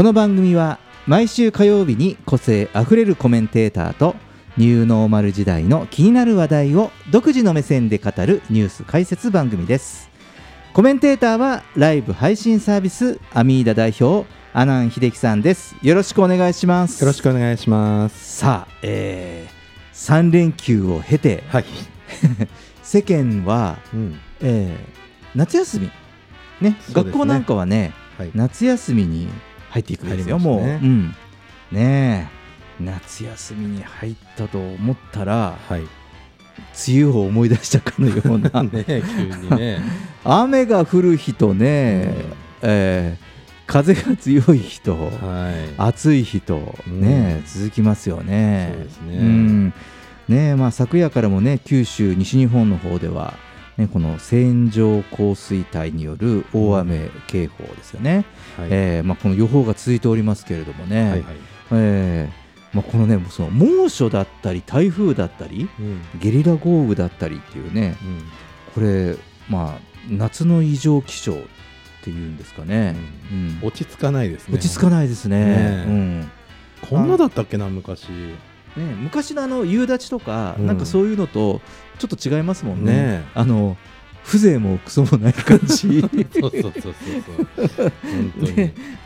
この番組は毎週火曜日に個性あふれるコメンテーターとニューノーマル時代の気になる話題を独自の目線で語るニュース解説番組ですコメンテーターはライブ配信サービスアミーダ代表阿南秀樹さんですよろしくお願いしますよろしくお願いします。さあ、えー、3連休を経てはい。世間は、うん。えー夏休みねすね学校なんかはねはい。夏休みに入っていくんですよ、もう、うん、ねえ夏休みに入ったと思ったらはい。梅雨を思い出したかのような ね、急にね。雨が降る日とね、えー風が強い日と、はい。暑い日と、ね続きますよね。そうですねんねまあ、昨夜からもね九州、西日本の方では、ね、この線状降水帯による大雨警報ですよね、はい。えーまあ、この予報が続いておりますけれどもね、はいはい。えーまあ、このねその猛暑だったり台風だったりうん。ゲリラ豪雨だったりっていうねうん。これ、まあ、夏の異常気象っていうんですかね、うん落ち着かないですね。落ち着かないですね。ねえうんこんなだったっけな、昔。ね昔のあの夕立とか、うんなんかそういうのとちょっと違いますもんね。ねあの風情もクソもない感じ そうそ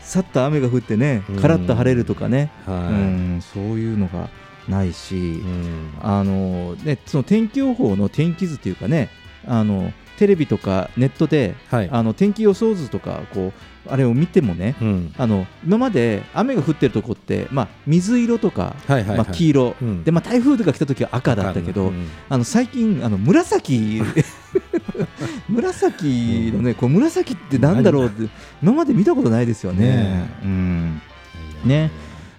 さっと雨が降ってねうんカラッと晴れるとかね、うはんそういうのがないし、い。うん。あのね、その天気予報の天気図というかねあのテレビとかネットで、はい。あの天気予想図とかこうあれを見てもねうん。あの今まで雨が降ってるとこって、まあ、水色とか、はいはいはい。まあ、黄色、うん。でまあ、台風とか来た時は赤だったけど、うん。あの最近あの紫 紫のねこう紫ってなんだろうって今まで見たことないですよね。ねうん。ね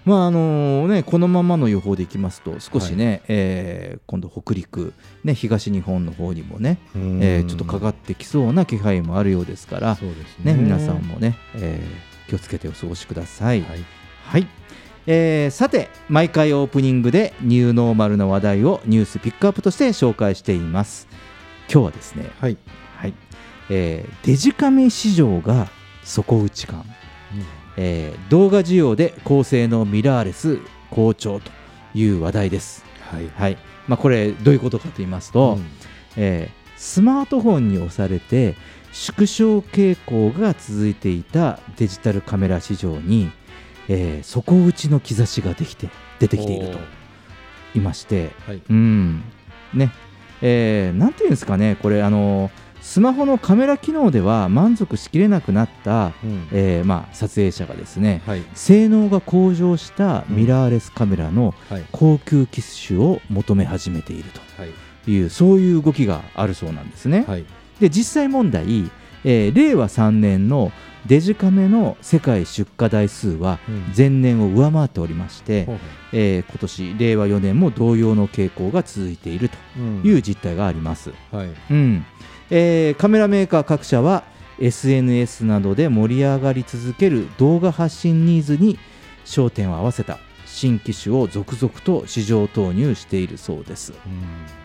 まああのね、このままの予報でいきますと少しね、えー今度北陸、ね、東日本の方にもね、うんえーちょっとかかってきそうな気配もあるようですから、そうですね。ね、皆さんもね、えー気をつけてお過ごしください。はい。はい、えーさて毎回オープニングでニューノーマルな話題をニュースピックアップとして紹介しています今日はですね、はい。はいえーデジカメ市場が底打ち感、えー動画需要で高性能ミラーレス好調という話題です、はい。はい。まあ、これどういうことかと言いますと、うん。えースマートフォンに押されて縮小傾向が続いていたデジタルカメラ市場に、えー底打ちの兆しができて出てきているといまして、はい。うん。ね。えーなんていうんですかね。これあのスマホのカメラ機能では満足しきれなくなった、うんえーまあ、撮影者がですねはい。性能が向上したミラーレスカメラのはい。高級機種を求め始めているはい。というそういう動きがあるそうなんですね。はい。で実際問題、えー令和3年のデジカメの世界出荷台数はうん前年を上回っておりまして、ほうほえー今年令和4年も同様の傾向が続いているとううんいう実態があります、はい。うんえーカメラメーカー各社は SNS などで盛り上がり続ける動画発信ニーズに焦点を合わせた新機種を続々と市場投入しているそうです、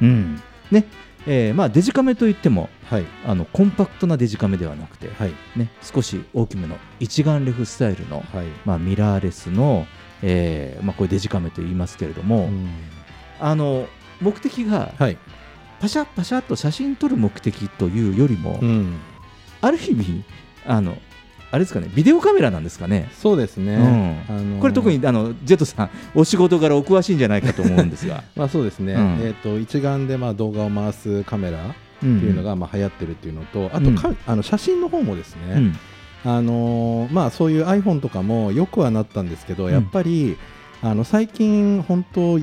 うんうんねえーまあ、デジカメといってもはい。あのコンパクトなデジカメではなくて、はい。ね、少し大きめの一眼レフスタイルの、はい。まあ、ミラーレスの、えーまあ、これデジカメと言いますけれども、うんあの目的がはい、パシャパシャっと写真撮る目的というよりも、うん、ある意味あのあれですかねビデオカメラなんですかね。そうですね、うん。あのーこれ特にあのジェットさんお仕事柄お詳しいんじゃないかと思うんですが、まあそうですね、うん。えー、と一眼でまあ動画を回すカメラっていうのがまあ流行ってるっていうのと、あとか、あの写真の方もですね、うん。あのーまあ、そういう iPhone とかもよくはなったんですけど、うんやっぱりあの最近、本当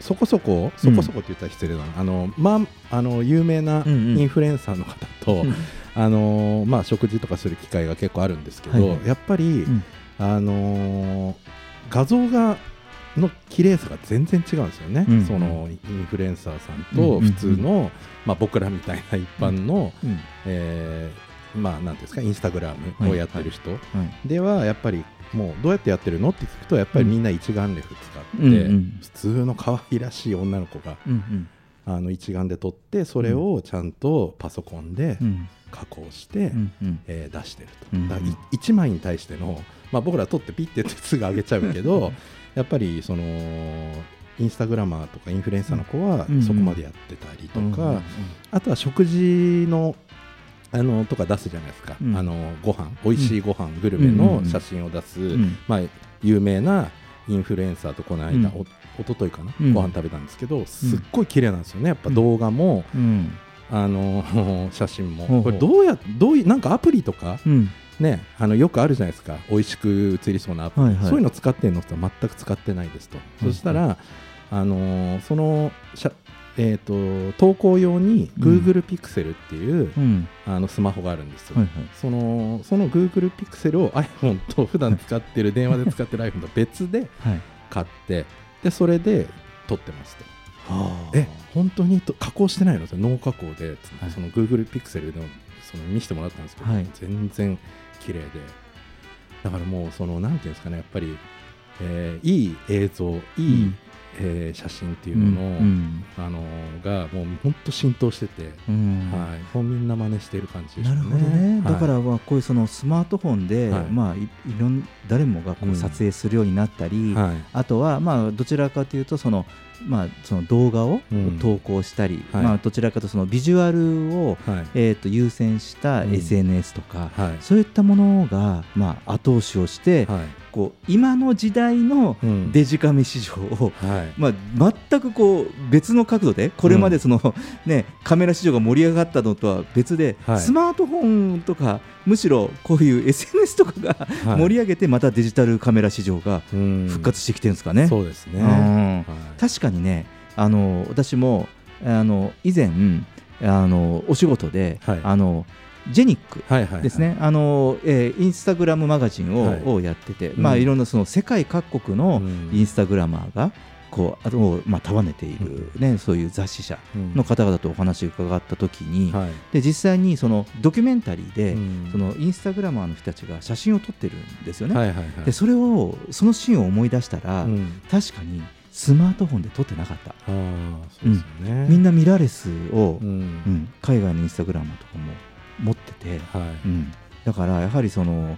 そこそこそこそこって言ったら失礼だな、あのまあ、あの有名なうんうん。インフルエンサーの方と、うん。あのーまあ、食事とかする機会が結構あるんですけど、はいはい。やっぱり、ん。あのー画像がの綺麗さが全然違うんですよね、うんそのインフルエンサーさんうんうんうんと普通の、まあ、僕らみたいな一般の、うん。えーまあ、なんですかインスタグラムをやってる人はい。ではやっぱりもうどうやってやってるのって聞くとやっぱりみんな一眼レフ使って、うんうん。普通の可愛らしい女の子がうんあの一眼で撮ってそれをちゃんとパソコンでうん。加工して、うんうん。えー出してると、うんだから1枚に対しての、まあ、僕ら撮ってピッてやってすぐ上げちゃうけどやっぱりそのインスタグラマーとかインフルエンサーの子はうんそこまでやってたりとか、あとは食事のあのとか出すじゃないですか、うん。あのご飯美味しいご飯、グルメの写真を出す、うん。まあ、有名なインフルエンサーとこの間、うん。お一昨日かな、うん。ご飯食べたんですけどすっごい綺麗なんですよね。やっぱ動画も、うん。あの 写真も。これどうやどういうなんかアプリとかうん。ねあのよくあるじゃないですか。美味しく映りそうなアプリ、はいはい。そういうの使ってるのって全く使ってないですと、うん。そしたら、あのーそのえー、と投稿用にうん。Google Pixel っていう、うん。あのスマホがあるんですよ、はいはい。そのその Google Pixel を iPhone と普段使ってる電話で使ってる iPhone と別ではい。買ってでそれで撮ってますとはあ。え本当に？と加工してないの？ってノー加工で、はい。その Google Pixel のその見せてもらったんですけど、はい。全然綺麗で。だからもうそのなんていうんですかねやっぱり、えーいい映像いい、うんえー写真っていううんのの、うん。あのがもう本当浸透してて、うん。はい、もうみんな真似してる感じでしたなるほどね、はい。だからまあこういうそのスマートフォンで、はい。まあいいろん誰もがこううん。撮影するようになったり、はい。あとはまあどちらかというとそのまあその動画をうん。投稿したり、はい。まあどちらかとそのビジュアルをはい。えーと優先したうん。SNS とか、はい。そういったものがまあ後押しをして、はい。こう今の時代のうん。デジカメ市場をはい。まあ、全くこう別の角度でこれまでその、ね、カメラ市場が盛り上がったのとは別で、はい。スマートフォンとかむしろこういう SNS とかがはい。盛り上げてまたデジタルカメラ市場がうん。復活してきてるんですかね。そうですね、うん。はい。確かにねあの私もあの以前あのお仕事で、はい。あのジェニックですね、あのえーインスタグラムマガジンを,、はい。をやってて、まあ、うんいろんなその世界各国のうん。インスタグラマーがこうあと、まあ、束ねている、ねそういう雑誌社うんの方々とお話を伺った時に、はい。で実際にそのドキュメンタリーで、うん。そのインスタグラマーの人たちが写真を撮ってるんですよね。はいはいはい。でそれをそのシーンを思い出したら、うん。確かにスマートフォンで撮ってなかった。ああそうですよね、みんなミラーレスを、うん。うん。海外のインスタグラマーとかも持ってて、はい。うん、だからやはりその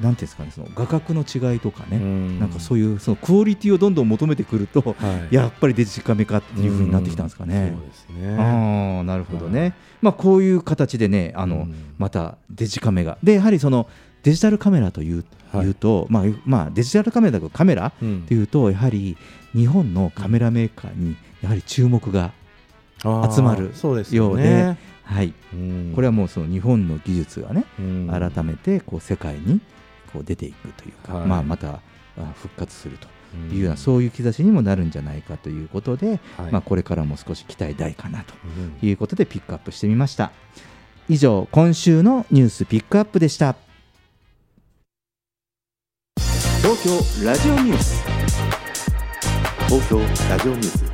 なんていうんですかねその画角の違いとかね、なんかそういうそのクオリティをどんどん求めてくると、はい。やっぱりデジカメかっていうふうになってきたんですかね。そうですね。ああなるほどね、まあ、こういう形でねあの、うん。またデジカメが。でやはりそのデジタルカメラという,、はい。いうと、まあまあ、デジタルカメラだとカメラうん。っていうとやはり日本のカメラメーカーにやはり注目が、集まるそうですようでよねはい、うん。これはもうその日本の技術がね、うん。改めてこう世界にこう出ていくというか、はい。まあ、またあ復活するとうんいうような、そういう兆しにもなるんじゃないかということで、はい。まあ、これからも少し期待大かなとうん。いうことでピックアップしてみました。以上今週のニュースピックアップでした。東京ラジオニュース。東京ラジオニュース。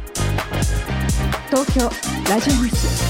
東京ラジオニュース「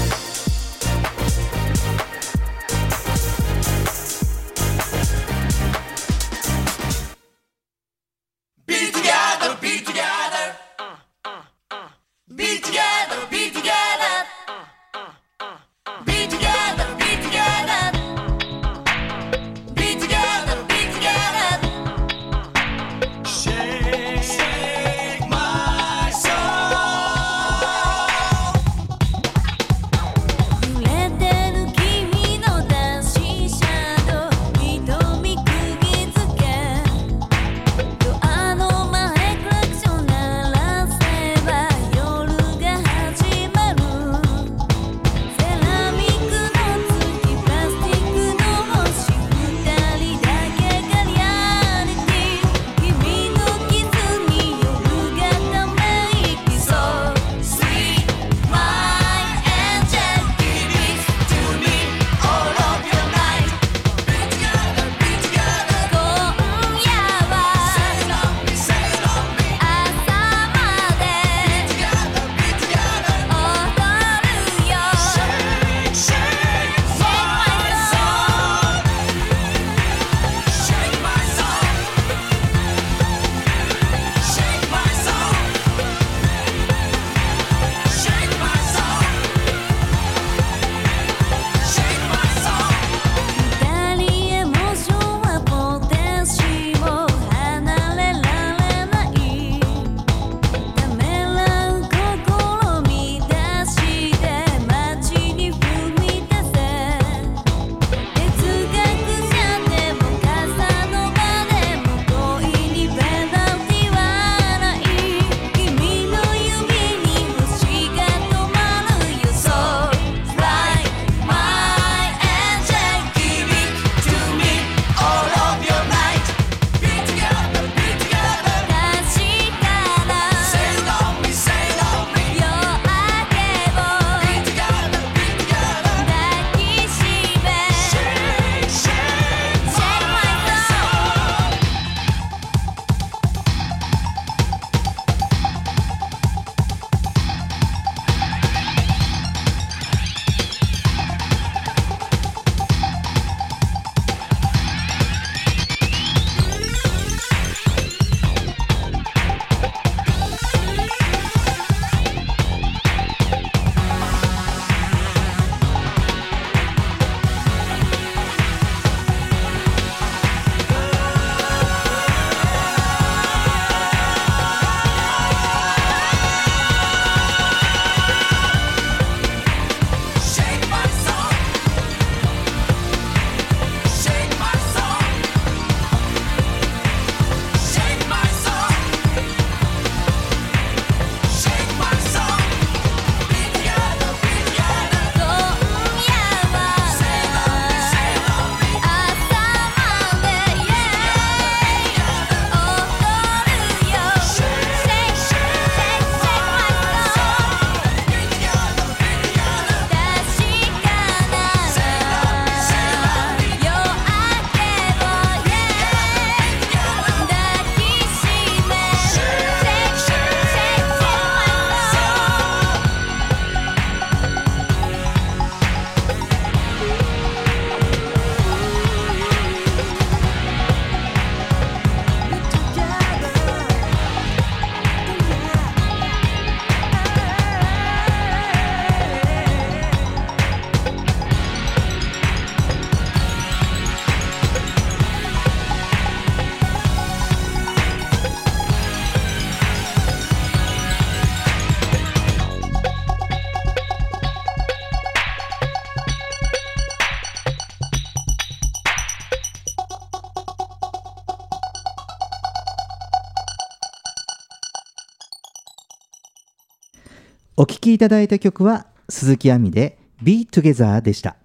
きいただいた曲は鈴木亜美で Be Together でした。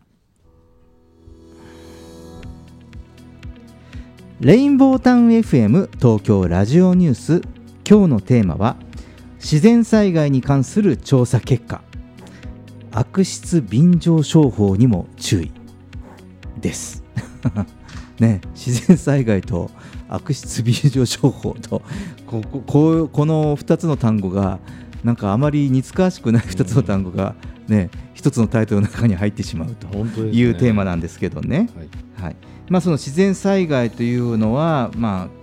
レインボータウン FM 東京ラジオニュース。今日のテーマは自然災害に関する調査結果。悪質便乗商法にも注意。です。ね自然災害と悪質便乗商法とこ こここの2つの単語がなんかあまり似つかわしくない2つの単語がね1つのタイトルの中に入ってしまうというテーマなんですけどね。はい。はい。まあ、その自然災害というのは、まあ、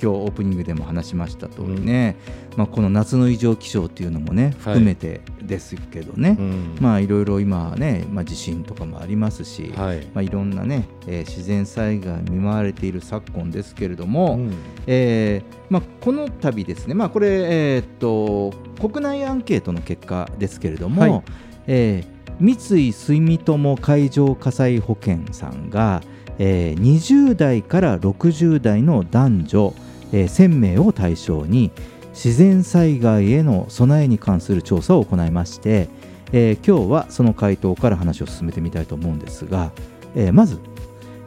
今日オープニングでも話しました通りね、まあ、この夏の異常気象というのもね含めてですけどね、うん。まあいろいろ今ね、まあ、地震とかもありますし、はい。まあ、いろんなね、えー自然災害に見舞われている昨今ですけれども、うん。えーまあ、この度ですね、まあ、これ、えーっと国内アンケートの結果ですけれども、はい。えー三井住友海上火災保険さんが、えー20代から60代の男女、えー1000名を対象に自然災害への備えに関する調査を行いまして、えー今日はその回答から話を進めてみたいと思うんですが、えーまず、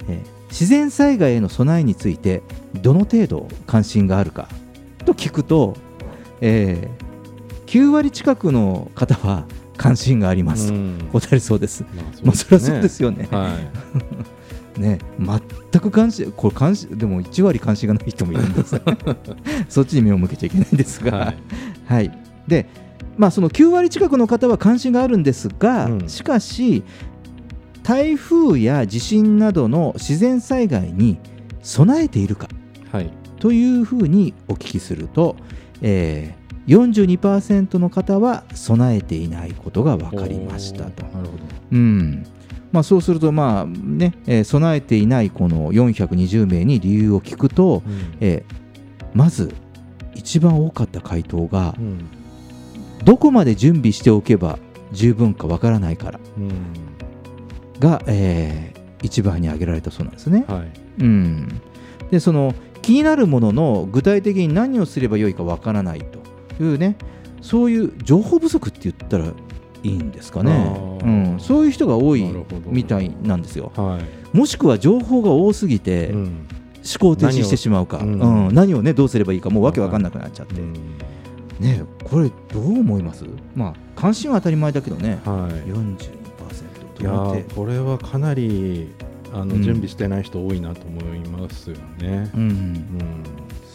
えー自然災害への備えについてどの程度関心があるかと聞くと、えー9割近くの方は関心がありますとうん答えるそうです。まあまあ、それはそうですよね。はい ね、全く関心、これ関心、でも1割関心がない人もいるんです。そっちに目を向けちゃいけないんですが、ははい。い。で、まあ、その9割近くの方は関心があるんですが、うん。しかし、台風や地震などの自然災害に備えているかはい。というふうにお聞きすると、えー42%の方は備えていないことが分かりましたと。なるほど。うんまあ、そうすると、まあねえー備えていないこの420名に理由を聞くと、えーまず一番多かった回答がうん。どこまで準備しておけば十分かわからないからうん。が、えー一番に挙げられたそうなんですね。はい。うん、でその気になるものの具体的に何をすればよいかわからないというねそういう情報不足って言ったらいいんですかね。あ、うーん、そういう人が多いみたいなんですよ。はい。もしくは情報が多すぎてうん。思考停止してしまうか。何何を,、をうん。何をねどうすればいいかもうわけわかんなくなっちゃって、うん。ねこれどう思います？まあ関心は当たり前だけどね、はい。42%いやこれはかなりあの、うん。準備してない人多いなと思いますよね。うん。うん。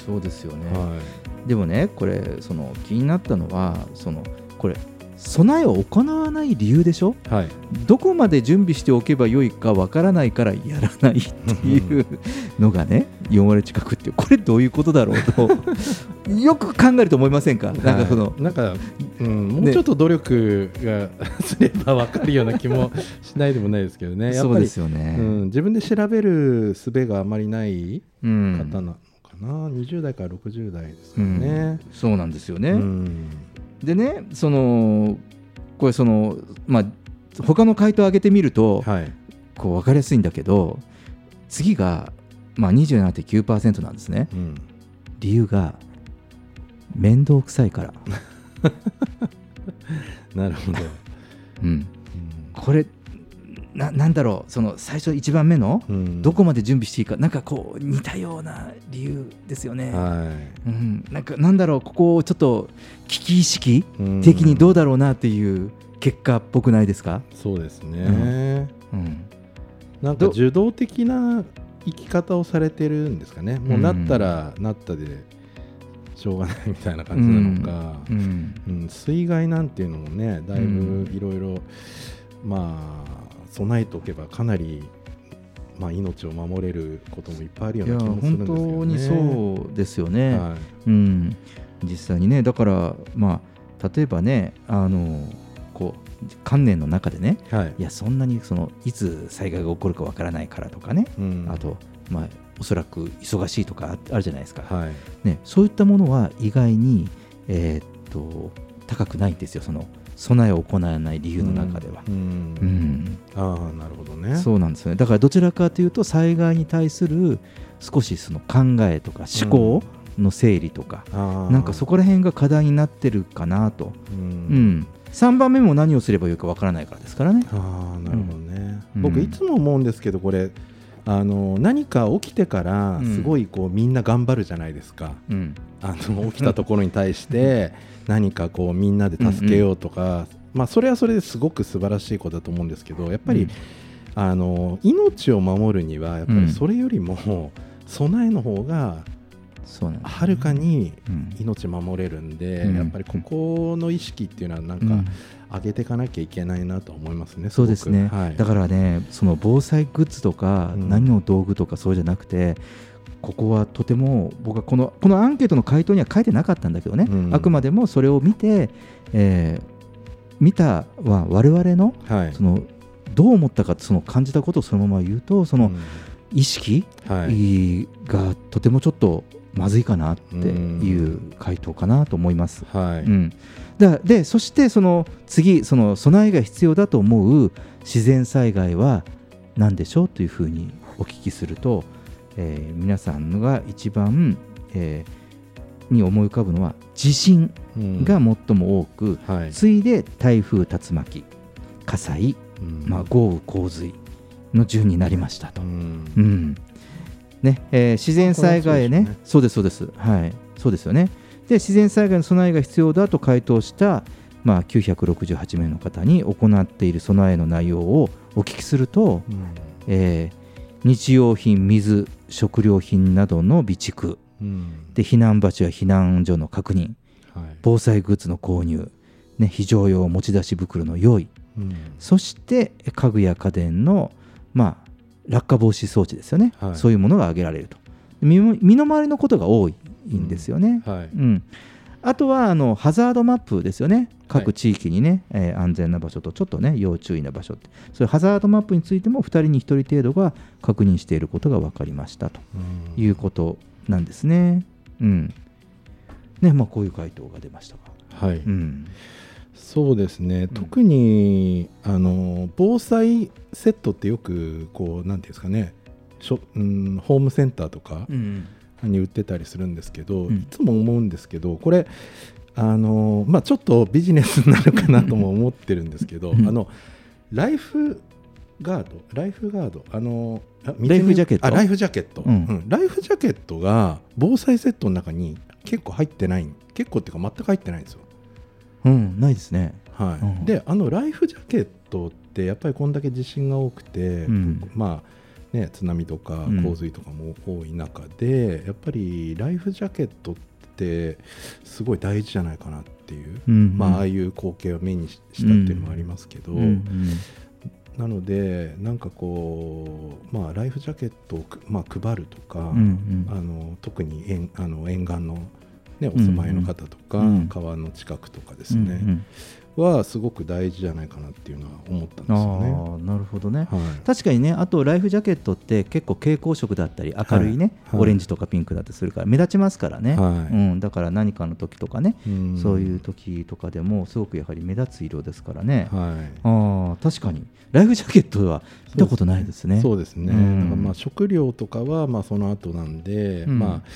そうですよね、はでもねこれその気になったのはそのこれ備えを行わない理由でしょ？い、はい、どこまで準備しておけばよいかわからないからやらないっていうのがね4割近くってこれどういうことだろうと。よく考えると思いませんか、なんかそのはいなんか、うん、もうちょっと努力が すれば分かるような気もしないでもないですけどね、やっそうぱりですよね、うん、自分で調べる術があまりないうん。方なのかな、20代から60代ですからね。そうなんですよね、うんでねそのこれそのまあ他の回答を挙げてみると、はい、こう分かりやすいんだけど次が、まあ、27.9%なんですね。うん。理由が面倒くさいから、なるほど。うん、これななんだろうその最初1番目のうん。どこまで準備していいかなんかこう似たような理由ですよね、はうん、なんかなんだろうここをちょっと危機意識い、うん。的にどうだろうなっていう結果っぽくないですか、そうですね。うん、なんかど受動的な生き方をされてるんですかね。もうなったらなったでしょうがないみたいな感じなのか。うん。うん、水害なんていうのもねだいぶいろいろまあ備えておけばかなり、まあ、命を守れることもいっぱいあるよいうやな気もするん本ですけどね。当にそうですよね、はうん、実際にねだからまあ例えばねあのこう観念の中でねい、はい。いやそんなにそのいつ災害が起こるかわからないからとかね、うん。あとまあおそらく忙しいとかああるじゃないですか、はい。ね、そういったものは意外に、えーっと高くないんですよその備えを行わない理由の中では。うんうん。ああなるほどね。そうなんですよね。だからどちらかというと災害に対する少しその考えとか思考の整理とかあーなんかそこら辺が課題になってるかなと、ううん。ん、3番目も何をすればよいかわからないからですからね。ああなるほどね、うん。僕いつも思うんですけどこれあの何か起きてからうん。すごいこうみんな頑張るじゃないですか、うん。あの起きたところに対して何かこうみんなで助けようとか、まあ、それはそれですごく素晴らしいことだと思うんですけどやっぱり、うんあの命を守るにはやっぱうん。りそれよりも備えの方がはるかにうん。命守れるんで、うん。やっぱりここの意識っていうのはなんかうん。上げていかなきゃいけないなと思いますね。そうですね、はい、だからねその防災グッズとか、うん。何の道具とかそうじゃなくてここはとても僕はこのこのアンケートの回答には書いてなかったんだけどね、うん。あくまでもそれを見て、えー見たは我々のはい。そのどう思ったかその感じたことをそのまま言うとそのうん。意識はい。がとてもちょっとまずいかなっていう回答かなと思います。はい。うん、だでそしてその次その備えが必要だと思う自然災害は何でしょうというふうにお聞きすると、えー皆さんが一番、えーに思い浮かぶのは地震うん。が最も多く、はい。次いで台風竜巻火災、うん。まあ、豪雨洪水の順になりましたと。うん。うん。ねえー自然災害ね。これはそうですそうです。はい。そうですよね。で自然災害の備えが必要だと回答した、まあ、968名の方に行っている備えの内容をお聞きすると、うん。えー日用品水食料品などの備蓄。うん。で避難場所や避難所の確認。はい。防災グッズの購入、ね、非常用持ち出し袋の用意。うん。そして家具や家電の、まあ、落下防止装置ですよね、はい。そういうものが挙げられると。身の回りのことが多いんですよね。はい。うんあとはあのハザードマップですよね、はい。各地域にね、えー安全な場所とちょっとね、要注意な場所って、そういうハザードマップについても2人に1人程度が確認していることが分かりましたと。うん。いうことなんですね。うん。ねまあ、こういう回答が出ましたが。はい。うん。そうですね、特にあの防災セットってよくこうなんていうんですかね。しょ、うん、ホームセンターとかうんに売ってたりするんですけど、うん。いつも思うんですけどこれあの、まあ、ちょっとビジネスになるかなとも思ってるんですけど、うん。あのライフガードライフガードあのあライフジャケット？あライフジャケット、うん。うん。ライフジャケットが防災セットの中に結構入ってない結構っていうか全く入ってないんですよ。うん、ないですね。はい。うん。であのライフジャケットってやっぱりこんだけ地震が多くて、うん。まあね、津波とかうん。洪水とかも多い中で、やっぱりライフジャケットってすごい大事じゃないかなっていう、うんまあ、ああいう光景を目にししたっていうのもありますけど、うんうん。なのでなんかこう、まあ、ライフジャケットをく、まあ、配るとか、うんうん。あの特に沿あの沿岸の、ね、お住まいの方とか、うん。川の近くとかですね、うんうんはすごく大事じゃないかなっていうのは思ったんですよね。なるほどね、はい。確かにねあとライフジャケットって結構蛍光色だったり明るいね、はい。オレンジとかピンクだったりするから目立ちますからね、はい。うん、だから何かの時とかね、うん。そういう時とかでもすごくやはり目立つ色ですからね、はい。ああ確かに。ライフジャケットは見たことないですね。そうですね、うん。まあ食料とかはまあその後なんで、うん。まあ、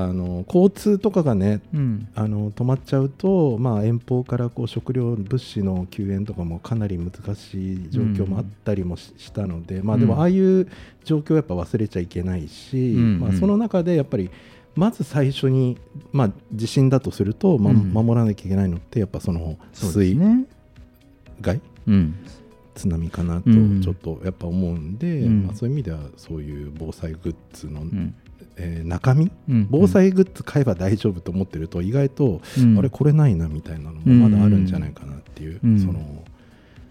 あの交通とかがねうん。あの止まっちゃうと、まあ、遠方からこう食料物資の救援とかもかなり難しい状況もあったりもし,、したので、まあ、でうん。もああいう状況をやっぱ忘れちゃいけないし、うん。まあ、その中でやっぱりまず最初に、まあ、地震だとすると、ま守らなきゃいけないのってやっぱその水ね。害？うん。津波かなとうん。ちょっとやっぱ思うんで、うん。まあ、そういう意味ではそういう防災グッズの、うんえー中身？うん。防災グッズ買えば大丈夫と思ってると意外と、うん。あれこれないなみたいなのもまだあるんじゃないかなっていう、うん。その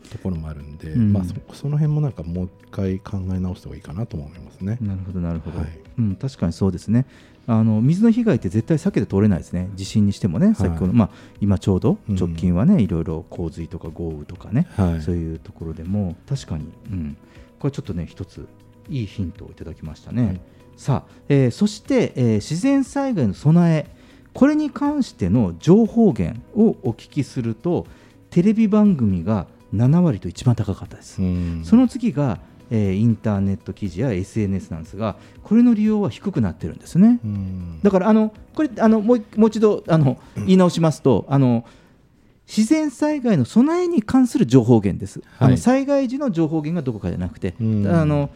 ところもあるんで、うん。まあ、そその辺もなんかもう一回考え直した方がいいかなとも思いますね。なるほどなるほど、はい。うん、確かにそうですね。あの水の被害って絶対避けて通れないですね。地震にしてもね、先ほど、まあ、今ちょうどうん。直近はね、いろいろ洪水とか豪雨とかね、はい。そういうところでも確かに、うん、これちょっとね一ついいヒントをいただきましたね、はいさあ、えーそして、えー自然災害の備えこれに関しての情報源をお聞きするとテレビ番組が7割と一番高かったです、うん。その次がえーインターネット記事や SNS なんですがこれの利用は低くなってるんですね。うん。だからあのこれあのもう一もう一度あの言い直しますとあの自然災害の備えに関する情報源です、あはい。の災害時の情報源がどこかじゃなくて、うん。あの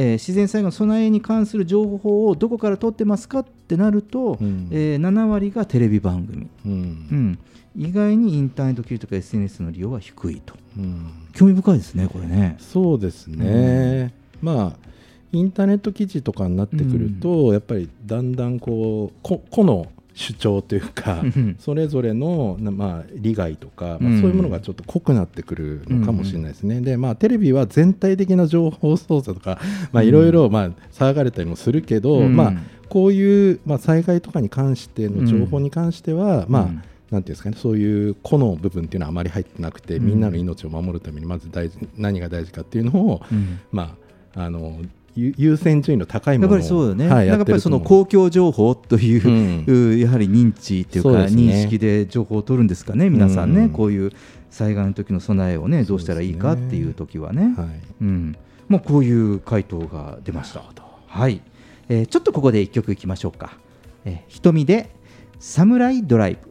えー自然災害の備えに関する情報をどこから取ってますかってなると、うん。えー7割がテレビ番組、うん。うん、意外にインターネット記事とか SNS の利用は低いと。うん。興味深いですねこれね。そうですね、まあインターネット記事とかになってくると、やっぱりだんだんこうこ個の主張というかうん。それぞれの、なまあ、利害とか、まうん。あ、そういうものがちょっと濃くなってくるのかもしれないですね、でまあ、テレビは全体的な情報操作とかまあいろいろまあ騒がれたりもするけど、うん。まあ、こういう、まあ、災害とかに関しての情報に関しては、まあうんなんていうんですかね、そういう個の部分っていうのはあまり入ってなくて、うん。みんなの命を守るためにまず大事何が大事かっていうのを、うん。まあ、あのゆ優先順位の高いものをやっぱりそうよね、はい、やっぱりその公共情報という、うん。うやはり認知っていうか、認識で情報を取るんですかね、皆さんね、うんこういう災害の時の備えをね、どうしたらいいかっていう時はね、はい。うん。もうこういう回答が出ました。はい、えーちょっとここで一曲いきましょうか。えー瞳でサムライドライブ。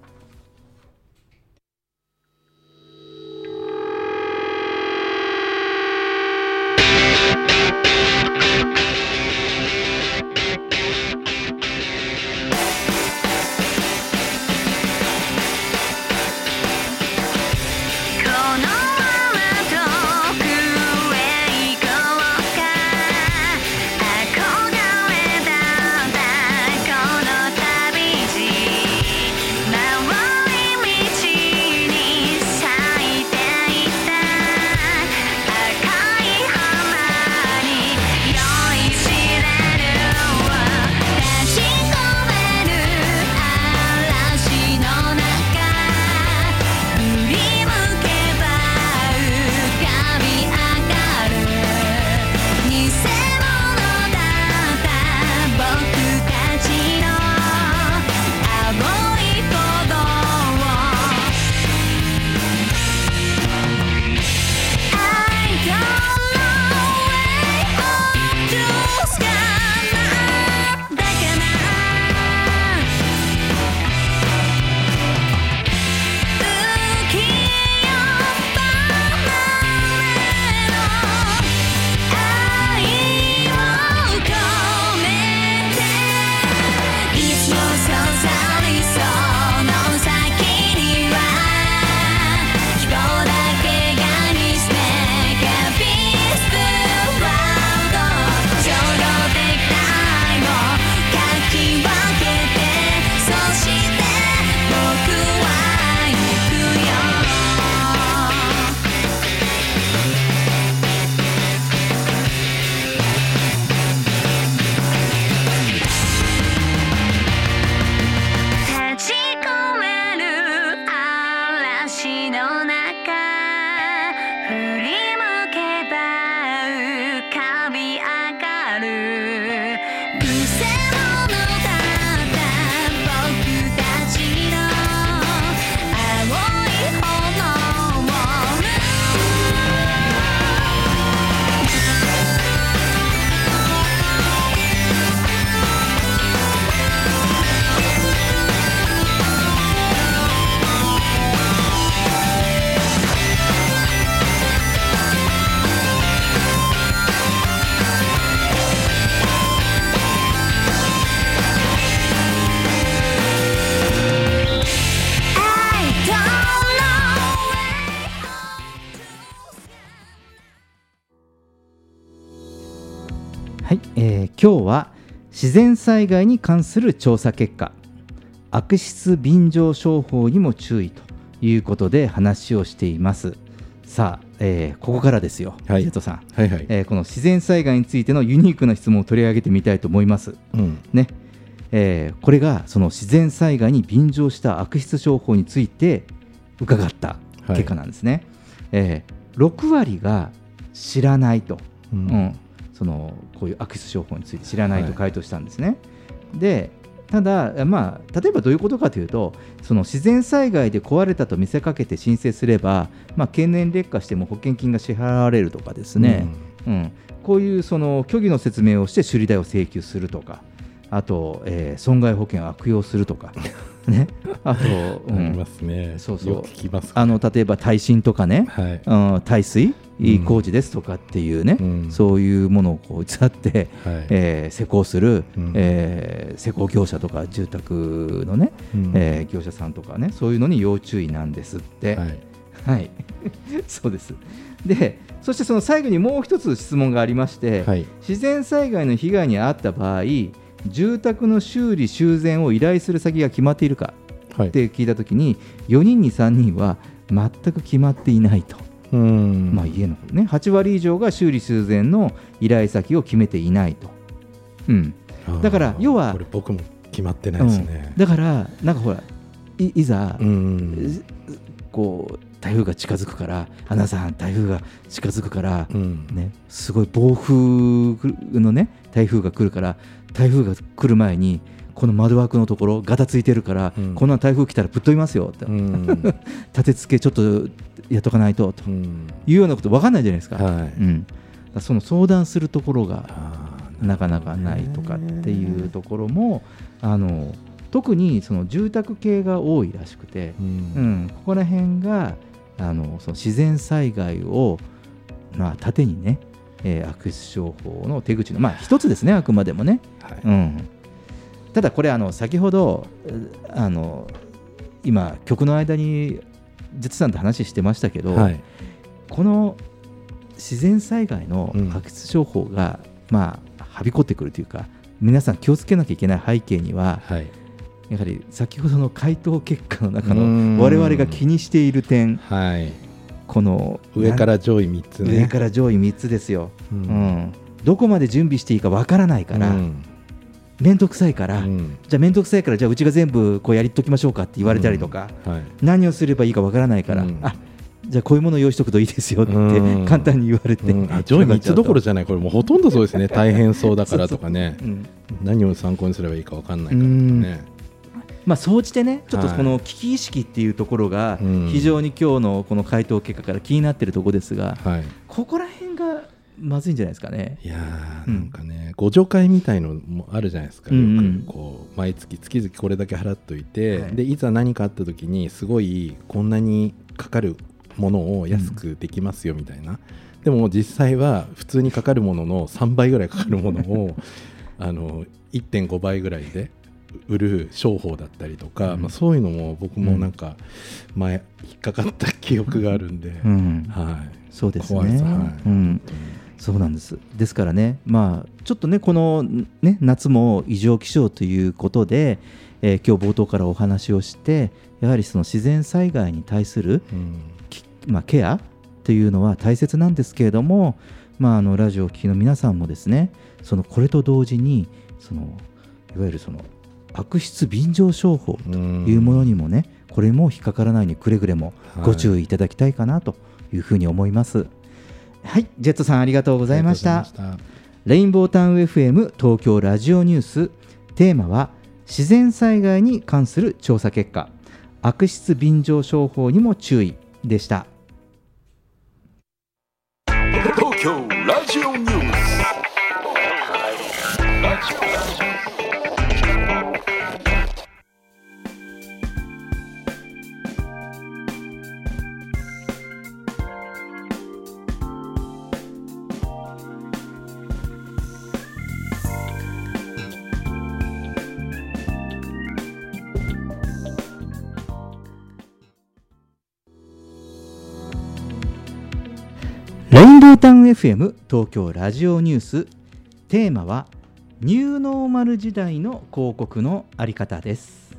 今日は自然災害に関する調査結果悪質便乗商法にも注意ということで話をしています。さあ、えーここからですよ、はい。ジェットさん、はいはい、えーこの自然災害についてのユニークな質問を取り上げてみたいと思います。うん。ね。えーこれがその自然災害に便乗した悪質商法について伺った結果なんですね、えー6割が知らないと、うん。うんそのこういう悪質商法について知らないと回答したんですね、でただ、まあ、例えばどういうことかというとその自然災害で壊れたと見せかけて申請すれば、まあ、経年劣化しても保険金が支払われるとかですね、うん。こういうその虚偽の説明をして修理代を請求するとかあと、えー損害保険を悪用するとか、ね、あと、う ありんますね。そうそう。あの例えば耐震とかね、はい。うん耐水？うん工事ですとかっていうね、うんそういうものをこう偽って、はいえー施工する、うんえー施工業者とか住宅のね、うんえー業者さんとかねそういうのに要注意なんですって。はい。はい、そうです。で、そしてその最後にもう一つ質問がありまして、はい。自然災害の被害に遭った場合、住宅の修理・修繕を依頼する先が決まっているかはいっ。て聞いたときに、4人に3人は全く決まっていないと、うん。まあ、家の方ね、8割以上が修理・修繕の依頼先を決めていないと。うん、だから要はこれ僕も決まってないですねうん。だから、なんかほら、いいざ、うん。こう台風が近づくから、アナさん、台風が近づくから、うん。ね、すごい暴風のね台風が来るから台風が来る前にこの窓枠のところガタついてるから、うんこんな台風来たらぶっ飛びますよって、うん。立て付けちょっとやっとかないととうん。いうようなこと分かんないじゃないですか,、はい。うん、その相談するところがなかなかないとかっていうところもあの特にその住宅系が多いらしくて、う。うんん、ここら辺があのその自然災害を、まあ、盾にね、えー悪質商法の手口の、まあ、一つですね、あくまでもね。はい。うん、ただ、これあの、先ほどうあの今、曲の間にジさんと話してましたけど、はい。この自然災害のうん悪質商法が、まあ、はびこってくるというか、皆さん気をつけなきゃいけない背景には、はい。やはり先ほどの回答結果の中うんの我々が気にしている点、はい。この上から上位3つね。上から上位3つですよ、ううんんどこまで準備していいかわからないから、うん面倒くさいから、うん。じゃあ面倒くさいからじゃあうちが全部こうやりっときましょうかって言われたりとか、はい。何をすればいいかわからないから、うん。あじゃあこういうものを用意しとくといいですよってうん。簡単に言われて、うん。あ上位3つどころじゃない、これもうほとんどそうですね、大変そうだからとかね。う、ん。何を参考にすればいいか分かんないからとかね。まあ、総じてね、ちょっとはい。この危機意識っていうところがうん、非常に今日のこの回答結果から気になっているところですが、はい。ここら辺がまずいんじゃないですかね。いやーうん。なんかね、互助会みたいのもあるじゃないですか、うんうん。よくこう毎月月々これだけ払っといて、はい。でいざ何かあった時にすごいこんなにかかるものを安くできますよみたいな、でも実際は普通にかかるものの3倍ぐらいかかるものを あの1.5倍ぐらいで売る商法だったりとか、うん。まあ、そういうのも僕もなんか前引っかかった記憶があるんで、うん。はい。そうですね。怖いです。はい。うんそうなんです。ですからね、まあ、ちょっとね、この、ね、夏も異常気象ということで、えー今日冒頭からお話をして、やはりその自然災害に対する、うんきまあ、ケアというのは大切なんですけれども、まあ、あのラジオをお聞きの皆さんもですね、そのこれと同時に、そのいわゆるその悪質便乗商法というものにもね、これも引っかからないようにくれぐれもご注意いただきたいかなというふうに思います。はい、ジェットさんありがとうございました。ありがとうございまレインボータウン FM 東京ラジオニュース。テーマは自然災害に関する調査結果。悪質便乗商法にも注意。でした。東京ラジオニュースータウン FM 東京ラジオニュース。テーマはニューノーマル時代の広告のあり方です。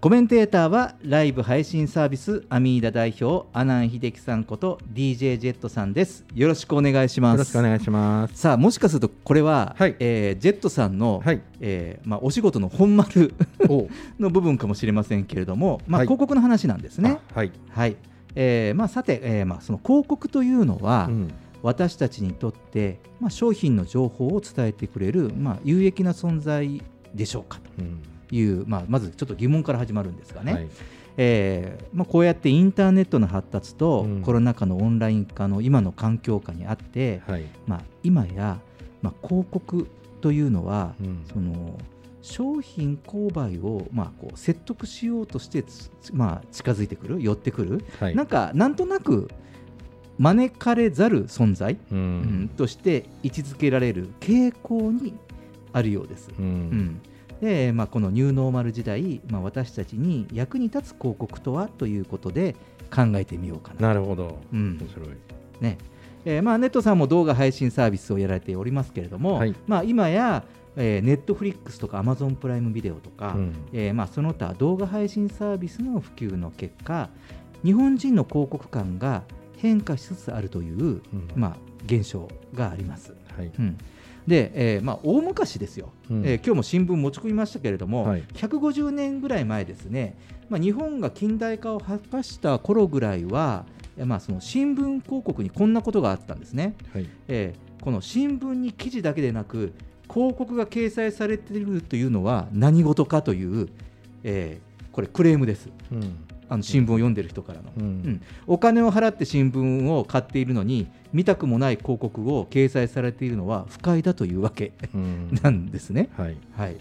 コメンテーターはライブ配信サービスアミーダ代表阿南秀樹さんこと DJ ジェットさんです。よろしくお願いします。よろしくお願いします。さあもしかするとこれは、はい。えージェットさんの、はい。えーまあ、お仕事の本丸 お の部分かもしれませんけれども、まあ、はい。広告の話なんですね。あはい。はい。えーまあ、さて、えーまあ、その広告というのは、うん私たちにとって、まあ、商品の情報を伝えてくれる、まあ、有益な存在でしょうかとうん。いう、まあ、まずちょっと疑問から始まるんですがね、はい。えーまあ、こうやってインターネットの発達とうん。コロナ禍のオンライン化の今の環境下にあって、はい。まあ、今や、まあ、広告というのは、うん。その商品購買を、まあ、こう説得しようとしてつ、まあ、近づいてくる寄ってくる、はい。なんかなんとなく招かれざる存在、ううん。んとして位置づけられる傾向にあるようです。ううんん。でまあ、このニューノーマル時代、まあ、私たちに役に立つ広告とはということで考えてみようかな。なるほど。うん。面白い。ね。えーまあ、ネットさんも動画配信サービスをやられておりますけれども、はい。まあ、今や、えー、ネットフリックスとかアマゾンプライムビデオとか、うん。えーまあ、その他動画配信サービスの普及の結果日本人の広告感が変化しつつあるという、うん。まあ、現象があります。はい。うん。で、えーまあ、大昔ですよ、うん。えー今日も新聞持ち込みましたけれども、はい。150年ぐらい前ですね、まあ、日本が近代化を果たした頃ぐらいは、えーまあ、その新聞広告にこんなことがあったんですね、はい。えーこの新聞に記事だけでなく広告が掲載されているというのは何事かという、えーこれクレームです。うんあの新聞を読んでる人からの、うん。うん。お金を払って新聞を買っているのに見たくもない広告を掲載されているのは不快だというわけ。うん。なんですね。はい。はい。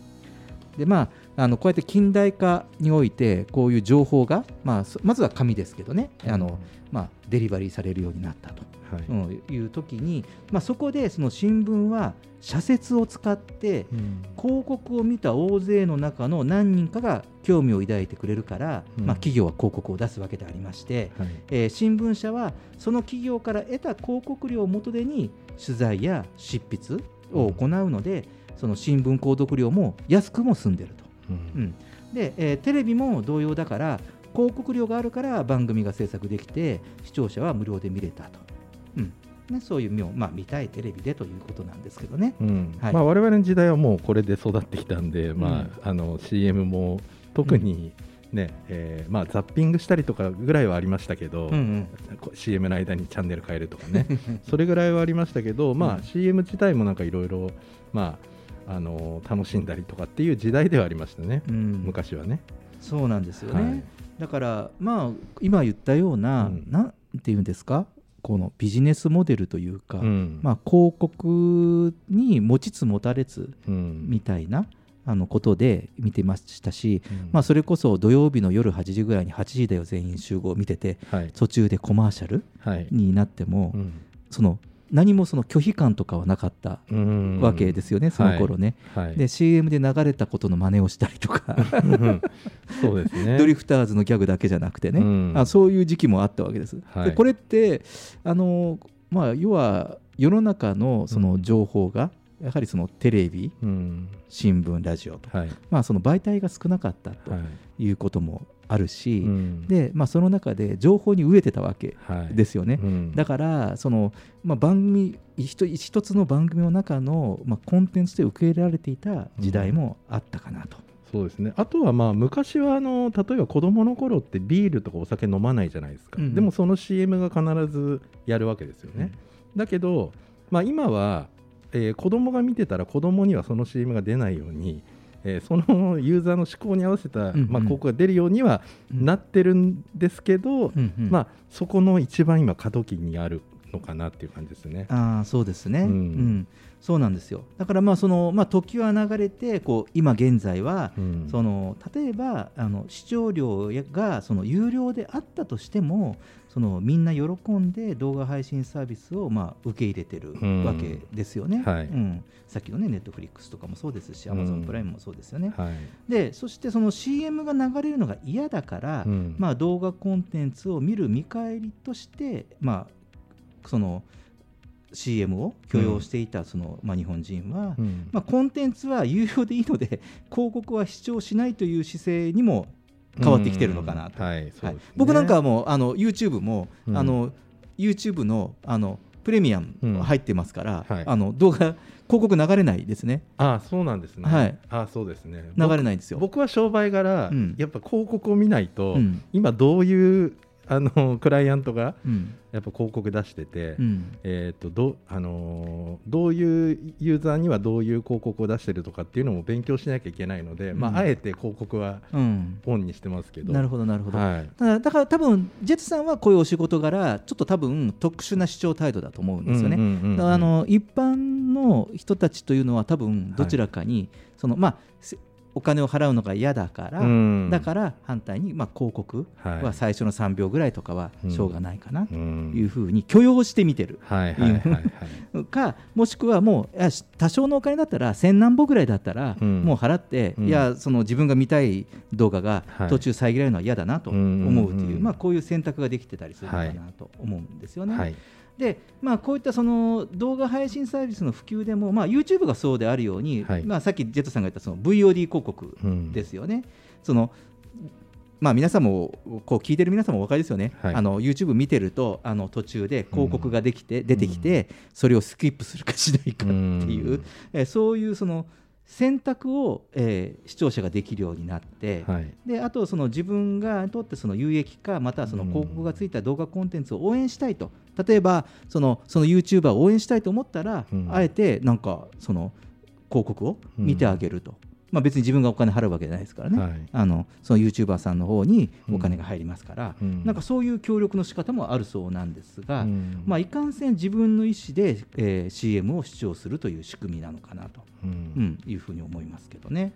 でまあ、あのこうやって近代化においてこういう情報が、まあ、そまずは紙ですけどね。あの、まあ、デリバリーされるようになったと、はい。うんいう時に、まあ、そこでその新聞は社説を使ってうん。広告を見た大勢の中の何人かが興味を抱いてくれるから、うん。まあ、企業は広告を出すわけでありまして、はい。えー新聞社はその企業から得た広告料を元手に取材や執筆を行うので、その新聞購読料も安くも済んでると。うん。うん。で、えーテレビも同様だから広告料があるから番組が制作できて視聴者は無料で見れたと、うん。ね、そういう見を、まあ、見たいテレビでということなんですけどね。うん。はい。まあ、我々の時代はもうこれで育ってきたんで、まあ、あの CM も特にね、えーまあ、ザッピングしたりとかぐらいはありましたけど、うんうん。こ CM の間にチャンネル変えるとかね。それぐらいはありましたけど、まあうん CM 自体もなんかいろいろまああの楽しんだりとかっていう時代ではありましたね、うん。昔はね。そうなんですよね、はいだからまあ今言ったような、うん。なんていうんですか？このビジネスモデルというか、うん。まあ、広告に持ちつ持たれつうん。みたいなあのことで見てましたし、うん。まあ、それこそ土曜日の夜8時ぐらいに8時だよ全員集合を見ててはい。途中でコマーシャルはい。になっても、うん。その何もその拒否感とかはなかったうん。わけですよね、その頃ね。はい。はいで CM で流れたことの真似をしたりとか。うん。そうですね。ドリフターズのギャグだけじゃなくてね、うん。あそういう時期もあったわけです。はい。でこれってあの、まあ、要は世の中のその情報が、やはりそのテレビうん。新聞ラジオと、はい。まあ、その媒体が少なかったとはい。いうこともあるし、うん。でまあ、その中で情報に飢えてたわけはい。ですよね。うん。だからその、まあ、番組一一つの番組の中の、まあ、コンテンツで受け入れられていた時代もあったかなと。そうですね。あとはまあ昔はあの例えば子供の頃ってビールとかお酒飲まないじゃないですか、うん。うんでもその CM が必ずやるわけですよね、だけど、まあ、今は、えー子供が見てたら子供にはその CM が出ないように、えーそのユーザーの思考に合わせた、うんうん。まあ、広告が出るようにはうん。なってるんですけど、うんうん。まあ、そこの一番今過渡期にあるのかなっていう感じですね。ああそうですね、ううんんそうなんですよ。だからまあその、まあ、時は流れてこう今現在は、うん。その例えばあの視聴料がその有料であったとしてもそのみんな喜んで動画配信サービスをまあ受け入れてるうん。わけですよね、はい。うん、さっきのねネットフリックスとかもそうですしうん。アマゾンプライムもそうですよね、はい。でそしてその CM が流れるのが嫌だから、うん。まあ、動画コンテンツを見る見返りとして、まあ、その CM を許容していたその、まあ、日本人は、うん。まあ、コンテンツは有料でいいので 広告は視聴しないという姿勢にも変わってきてるのかなと。うん。はいね。はい。僕なんかはもうあの YouTube も、うん。あの YouTube のあのプレミアうん。ム入ってますから、はい。あの動画広告流れないですね。ああそうなんですね。はい。ああそうですね。流れないんですよ。僕は商売柄、うん。やっぱ広告を見ないと、うん。今どういうあのクライアントがうん。やっぱ広告出してて、うん。えー、とどあのーどういうユーザーにはどういう広告を出してるとかっていうのも勉強しなきゃいけないので、まうん。あ、あえて広告はうん。オンにしてますけど。なるほどなるほど、はい。だからだから多分ジェットさんはこういうお仕事柄ちょっと多分特殊な視聴態度だと思うんですよね、あの一般の人たちというのは多分どちらかに、そのまあせお金を払うのが嫌だから、うん。だから反対に、まあ、広告はい。は最初の3秒ぐらいとかはしょうがないかなとうん。いうふうに許容して見てる、はいはいはいはい。かもしくはもう多少のお金だったら千何歩ぐらいだったら、うん。もう払って、うん。いやその自分が見たい動画がはい。途中遮られるのは嫌だなと思うという、まあ、こういう選択ができてたりするのかなと思うんですよね。はいでまあ、こういったその動画配信サービスの普及でも、まあ、YouTube がそうであるように、はい。まあ、さっきジェットさんが言ったその VOD 広告うん。ですよね。そのまあ、皆さんもこう聞いてる皆さんもお分かりですよね、はい。あの YouTube 見てるとあの途中で広告ができて、出てきて、それをスキップするかしないかっていう、うん。えーそういうその選択を、えー視聴者ができるようになって、はい。であとその自分がにとってその有益かまたはその広告がついた動画コンテンツを応援したいと。例えばそのその YouTuber を応援したいと思ったら、うん。あえてなんかその広告を見てあげると、まあ、別に自分がお金払うわけじゃないですからね、はい。あのその YouTuber さんの方にお金が入りますから、うん。なんかそういう協力の仕方もあるそうなんですが、うん。まあ、いかんせん自分の意思で、えー CM を視聴するという仕組みなのかなと。うん。うん、いうふうに思いますけどね。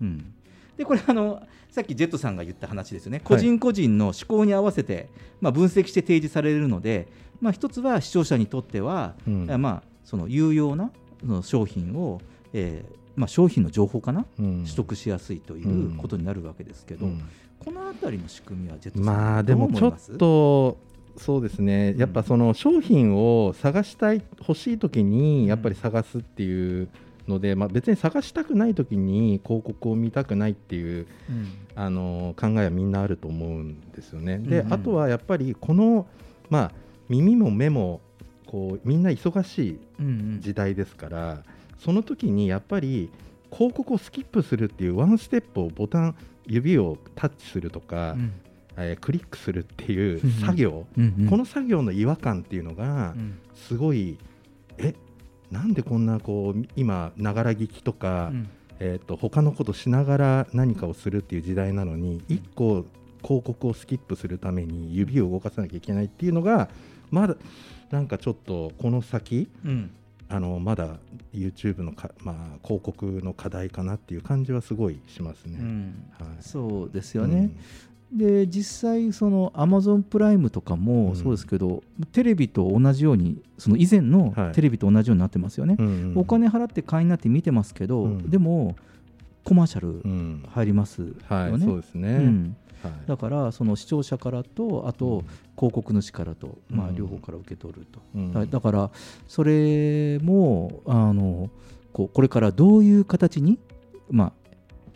うん、でこれあのさっきジェットさんが言った話ですよね、個人個人の思考に合わせて、まあ、分析して提示されるので、まあ、一つは視聴者にとっては、うん。えまあ、その有用なその商品を、えーまあ、商品の情報かな、うん。取得しやすいということになるわけですけど、うん。このあたりの仕組みはジェットまあでもちょっとそうですね。やっぱその商品を探したい欲しい時にやっぱり探すっていうので、まあ、別に探したくない時に広告を見たくないっていううん。あの考えはみんなあると思うんですよね。で、うんうん。あとはやっぱりこの、まあ、耳も目もこうみんな忙しいうんうん。時代ですから、その時にやっぱり広告をスキップするっていうワンステップをボタン指をタッチするとか、うん。えークリックするっていううん作業、うんうん。この作業の違和感っていうのがうん。すごい、えなんでこんなこう今ながら聞きとか、うん。えー、と他のことしながら何かをするっていう時代なのに1個広告をスキップするために指を動かさなきゃいけないっていうのがまだなんかちょっとこの先うんあのまだ YouTube のか、まあ、広告の課題かなっていう感じはすごいしますね。うん。はい。そうですよね。で実際そのアマゾンプライムとかもそうですけど、テレビと同じようにその以前のはい。テレビと同じようになってますよね、うんうんお金払って会員になって見てますけど、うん。でもコマーシャルうん。入りますよね、はい、そうですね。だからその視聴者からとあと広告主からと、まあ、うん両方から受け取ると、うん。だだからそれもあのこうこれからどういう形に、まあ、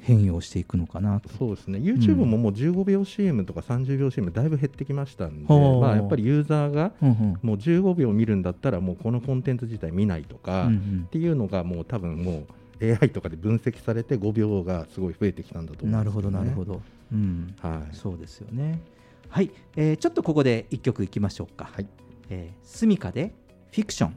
変容していくのかな。と。そうですね。YouTube ももう15秒 CM とか30秒 CM だいぶ減ってきましたんで、はあまあ、やっぱりユーザーがうんうん。もう15秒見るんだったらもうこのコンテンツ自体見ないとか、うんうん。っていうのがもう多分もう AI とかで分析されて5秒がすごい増えてきたんだと思うんなるほどなるほど、うん、はい。そうですよね。はい、えーちょっとここで一曲いきましょうか。はい。えースミカでフィクション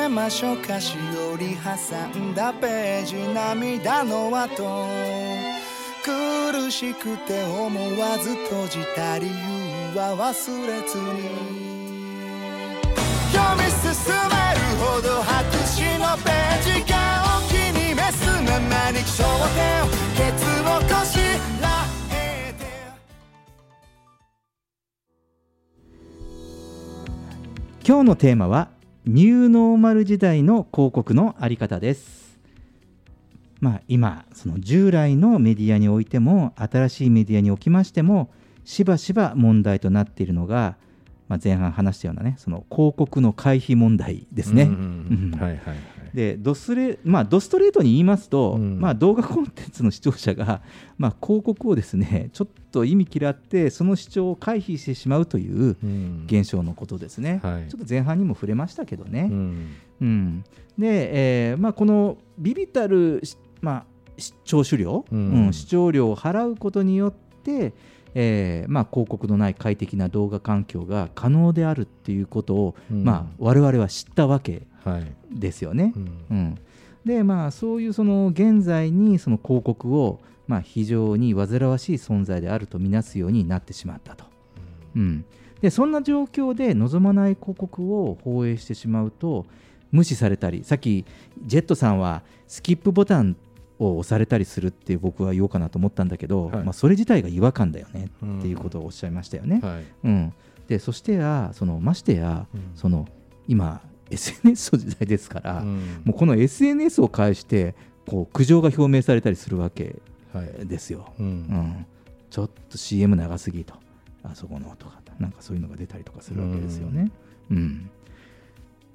めましょうかしおり挟んだページ涙の跡苦しくて思わず閉じた理由は忘れずに。読み進めるほど白紙のページがお気に召すままに焦点ケツをこしらえて今日のテーマはニューノーマル時代の広告のあり方です。まあ今その従来のメディアにおいても新しいメディアにおきましてもしばしば問題となっているのが、まあ、前半話したようなねその広告の回避問題ですね。でドスレ、まあ、ドストレートに言いますと、うんまあ、動画コンテンツの視聴者が、まあ、広告をですねちょっと意味嫌ってその視聴を回避してしまうといううん現象のことですね、はい。ちょっと前半にも触れましたけどね、うん。うん。で、えーまあ、このビビたる、しまあ、視聴取料、うん。うん。視聴料を払うことによって、えーまあ、広告のない快適な動画環境が可能であるっていうことを、うん。まあ、我々は知ったわけはい。ですよね。うん。うん。でまあそういうその現在にその広告をまあ非常に煩わしい存在であるとみなすようになってしまったと。うん、でそんな状況で望まない広告を放映してしまうと無視されたりさっきジェットさんはスキップボタンを押されたりするって僕は言おうかなと思ったんだけど、はい。まあ、それ自体が違和感だよねっていうことをおっしゃいましたよね。はい。うん、でそしてやそのましてや、うん。その今 SNS の時代ですから、うん。もうこの SNS を介してこう苦情が表明されたりするわけはいですよ。ううん。ん、ちょっと CM 長すぎと。あそこのとかなんかそういうのが出たりとかするわけですよね。うん。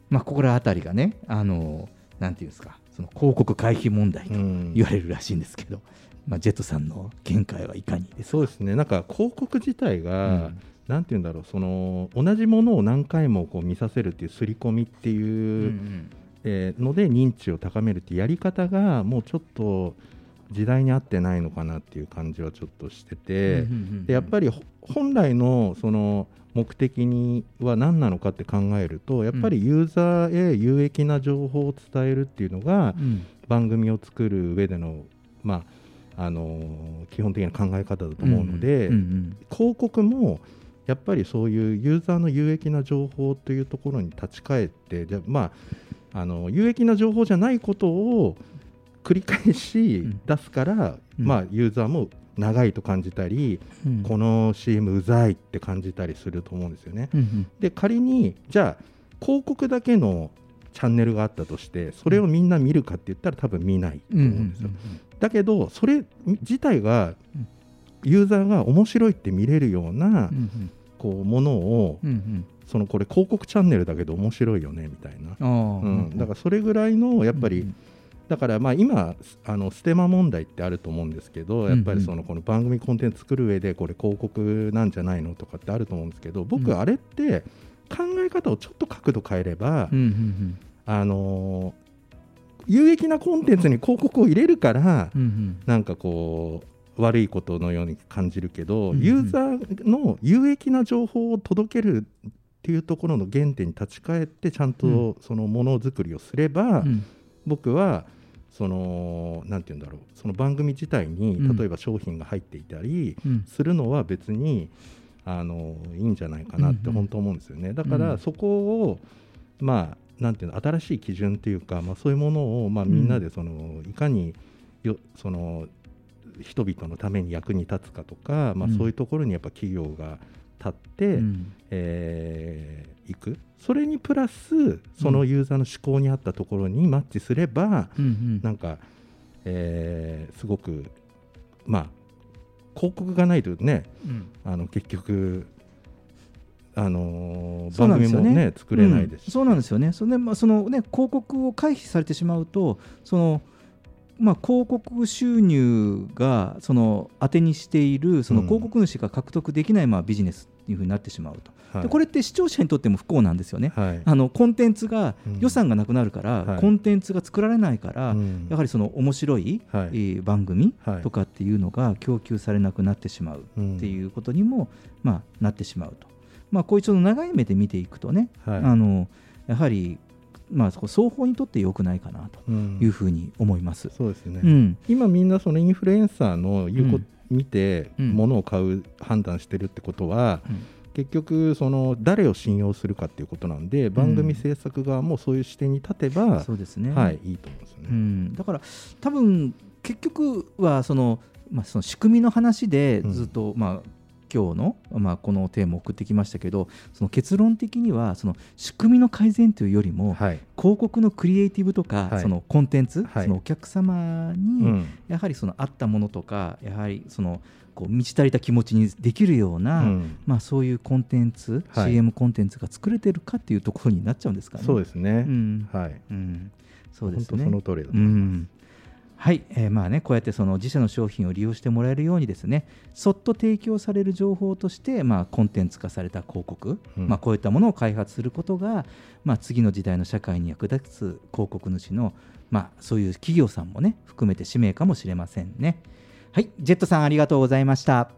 まあここら辺りがねあのなんていうんですかその広告回避問題とうん。言われるらしいんですけど、まあ、ジェットさんの見解はいかにですか？そうですね。なんか広告自体が、うん。なんて言うんだろうその同じものを何回もこう見させるっていう刷り込みっていう、うんえーので認知を高めるってやり方がもうちょっと時代に合ってないのかなっていう感じはちょっとしてて、うんうんうんでやっぱりほ本来のその目的には何なのかって考えるとやっぱりユーザーへ有益な情報を伝えるっていうのがうん。番組を作る上でのまああのー基本的な考え方だと思うので、うんうん広告もやっぱりそういうユーザーの有益な情報というところに立ち返ってじゃあまああの有益な情報じゃないことを繰り返しうん。出すから、うん。まあ、ユーザーも長いと感じたり、うん。この CM うざいって感じたりすると思うんですよね。うんうん。で仮にじゃあ広告だけのチャンネルがあったとしてそれをみんな見るかって言ったら多分見ないと思うんですよ。だけどそれ自体がうん。ユーザーが面白いって見れるようなうんうん。こうものをうんうん。そのこれ広告チャンネルだけど面白いよねみたいな、うん、だからそれぐらいのやっぱり、うんだからまあ今あのステマ問題ってあると思うんですけどやっぱりそのこの番組コンテンツ作る上でこれ広告なんじゃないのとかってあると思うんですけどうん。僕あれって考え方をちょっと角度変えれば、あのー有益なコンテンツに広告を入れるからなんかこう悪いことのように感じるけど、うんうん。ユーザーの有益な情報を届けるっていうところの原点に立ち返ってちゃんうとそのものづくりをすれば、うん僕はそのなんて言うんだろう。その番組自体にうん。例えば商品が入っていたりうん。するのは別にあのいいんじゃないかなって本当思うんですよね。だかうん。らそこをまあなんていうの新しい基準というか、まあ、そういうものを、まあ、みんなでその、いかによその人々のために役に立つかとか、まあ、うん。そういうところにやっぱ企業が立って、うん。えーいく？それにプラスそのユーザーの思考に合ったところにマッチすれば、うんうん。なんか、えーすごくまあ広告がないとねうん。あの結局あのー番組もねね作れないですし、うん。そうなんですよね。それでまあそのね広告を回避されてしまうとそのまあ広告収入がその当てにしているそのうん。広告主が獲得できないまあビジネスいうふうになってしまうと。はい。でこれって視聴者にとっても不幸なんですよね。はい。あのコンテンツがうん。予算がなくなるから、はい。コンテンツが作られないから、うん。やはりその面白い、はい。えー番組はい。とかっていうのが供給されなくなってしまうっていうことにも、まあ、なってしまうと、まあ、こういうちょっと長い目で見ていくとね、はい。あのやはりまあ、そこ双方にとって良くないかなとうん。いうふうに思います。そうですね、うん。今みんなそのインフルエンサーの言うこうん見てうん。物を買う判断してるってことは、うん。結局その誰を信用するかっていうことなんで番組制作側もそういう視点に立てば、そうですね、はいいいと思うんですよね。うん、だから多分結局はその,、まあ、その仕組みの話でうん。ずっと、まあ今日の、まあ、このテーマを送ってきましたけどその結論的にはその仕組みの改善というよりも、はい。広告のクリエイティブとか、はい。そのコンテンツ、はい。そのお客様うに、ん。やはりその合ったものとかやはりそのこう満ち足りた気持ちにできるような、うん。まあ、そういうコンテンツ、はい。CM コンテンツが作れてるかっていうところになっちゃうんですかね。そうですね、うん。はい。うん、そうですね。本当その通りだとう思います。んはい、えーまあね、こうやってその自社の商品を利用してもらえるようにですねそっと提供される情報として、まあ、コンテンツ化された広告、うんまあ、こういったものを開発することが、まあ、次の時代の社会に役立つ広告主の、まあ、そういう企業さんもね含めて使命かもしれませんね。はい、ジェットさんありがとうございました。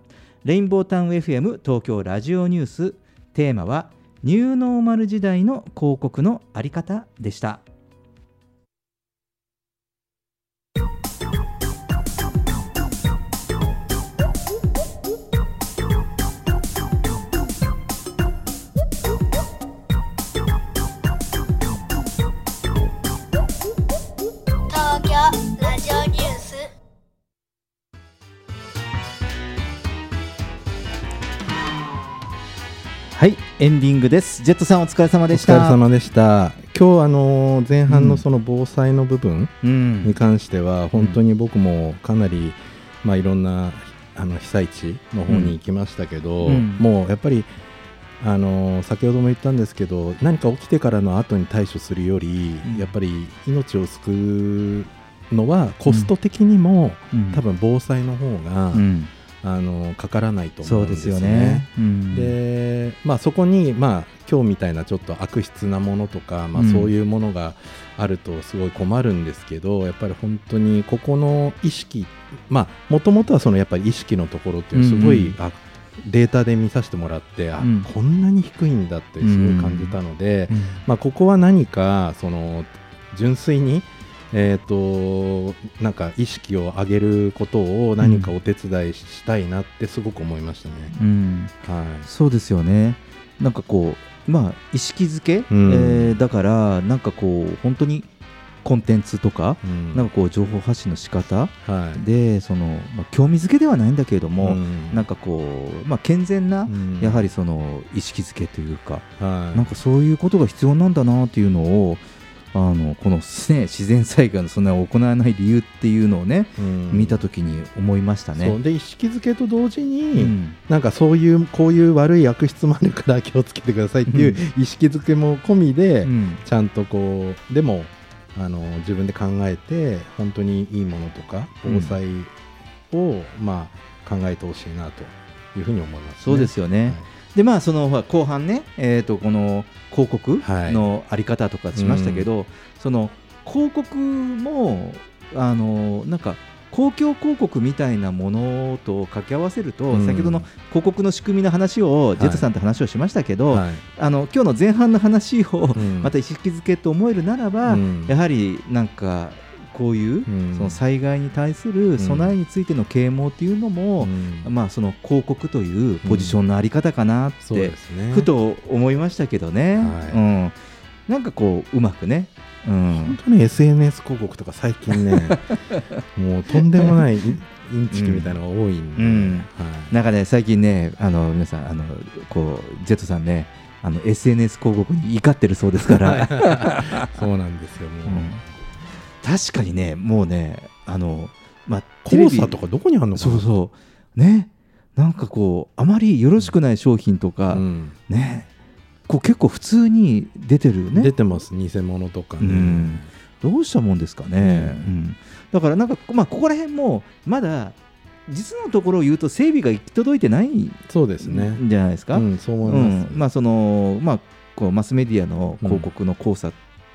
レインボータウン FM 東京ラジオニューステーマはニューノーマル時代の広告のあり方でした。エンディングです。ジェットさんお疲れ様でしおた。疲れ様でした。今日あの前半のその防災の部分うん。に関しては本当に僕もかなりまあいろんなあの被災地の方に行きましたけど、うん。もうやっぱりあの先ほども言ったんですけど何か起きてからの後に対処するより、うん。やっぱり命を救うのはコスト的にも、うん。多分防災の方が、うんあのかからないとそううんで思ですすよよね。ね。。うん。でまあ、そこに、まあ、今日みたいなちょっと悪質なものとか、まあうん。そういうものがあるとすごい困るんですけど、やっぱり本当にここの意識まあもともとはそのやっぱり意識のところっていうすごい、うんあデータで見させてもらってあ、うん。こんなに低いんだってすごい感じたので、うん。まあ、ここは何かその純粋に、えー、となんか意識を上げることを何かお手伝いしたいなってすごく思いましたね。うん。はい。そうですよね。なんかこう、まあ、意識づけ、うん。えーだから、なんかこう、本当にコンテンツとか、うん。なんかこう、情報発信の仕方？はい。で、その、まあ、興味づけではないんだけれども、うん。なんかこう、まあ、健全な、うん。やはりその意識づけというか、はい。なんかそういうことが必要なんだなっていうのを、あのこの、ね、自然災害の備えを行わない理由っていうのをね、うん。見たときに思いましたね。で意識づけと同時に、うん。なんかそういうこういう悪い悪質もあるから気をつけてくださいっていう意識づけも込みで、うん。ちゃんとこうでもあの自分で考えて本当にいいものとか防災を、まあ、考えてほしいなというふうに思います、ね、そうですよね。はい。でまあその後半ね、えー、とこの広告はい。のあり方とかしましたけど、その広告もあのなんか公共広告みたいなものと掛け合わせると、うん。先ほどの広告の仕組みの話を、ジェットさんと話をしましたけど、はい。あの今日の前半の話をうん。また意識づけと思えるならば、うん。やはりなんかこういう、うん。その災害に対する備えについての啓蒙っていうのも、うん。まあ、その広告というポジションのあり方かなって、ふと思いましたけどね、はい。うん、なんかこううまくね、うん。本、当に SNS 広告とか最近ね もうとんでもないインインチキみたいなのが多いんで、うん。はい。なんかね最近ねあの皆さんあのこうジェットさんねあの SNS 広告に怒ってるそうですから、そうなんですよもう、うん確かにねもうねあの、まあ、黄砂とかどこにあるのかな？そうそう。ね。なんかこうあまりよろしくない商品とか、うん。ね。こう結構普通に出てるよね。出てます。偽物とかね、うん、どうしたもんですかね、うん。だからなんか、まあ、ここら辺もまだ実のところを言うと整備が行き届いてないんそうですね。じゃないですか。うんそう思います、うん。まあそのまあ、こうマスメディアの広告の交差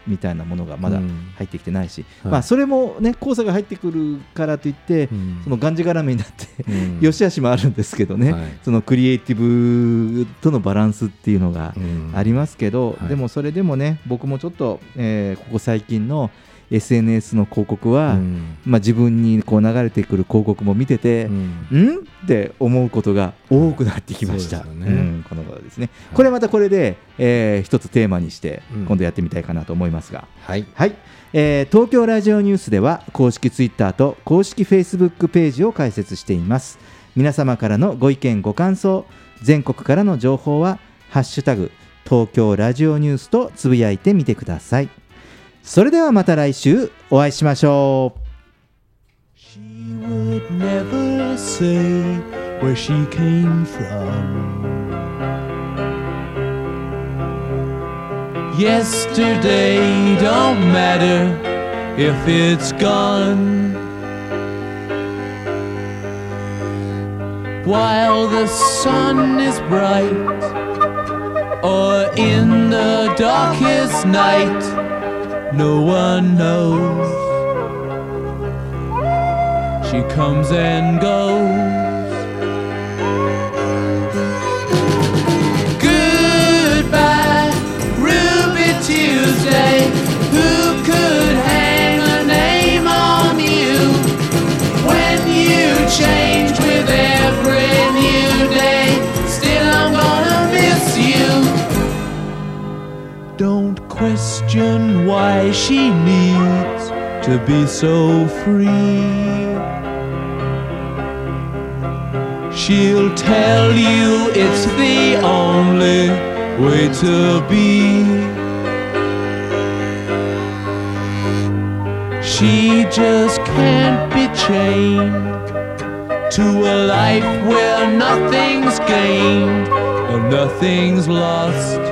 みたいなものがまだうん。入ってきてないし、はい。まあ、それもね黄砂が入ってくるからといって、うん。そのがんじがらめになって、うん。良し悪しもあるんですけどね、はい。そのクリエイティブとのバランスっていうのがうん。ありますけど、はい。でもそれでもね僕もちょっと、えーここ最近の SNS の広告は、うんまあ、自分にこう流れてくる広告も見てて、うんん？って思うことが多くなってきました。そうんこの頃ですね。これまたこれで、えー一つテーマにしてうん今度やってみたいかなと思いますが、はいはい、えー東京ラジオニュースでは公式ツイッターと公式フェイスブックページを開設しています。皆様からのご意見ご感想、全国からの情報はハッシュタグ東京ラジオニュースとつぶやいてみてください。それではまた来週お会いしましょう。 would never say where she came from. Yesterday don't matter if it's gone. While the sun is bright, or in the darkest night, no one knows. She comes and goes. Question why she needs to be so free. She'll tell you it's the only way to be. She just can't be chained to a life where nothing's gained and nothing's lost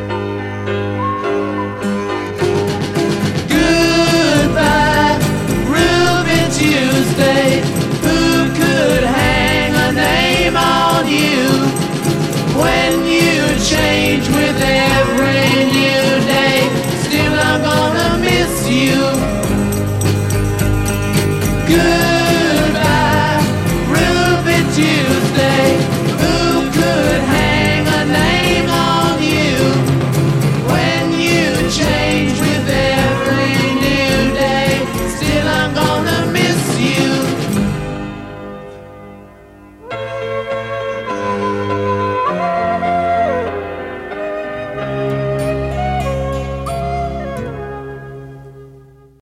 When you change with every new day, still I'm gonna miss you. Goodbye, Ruby Tuesday.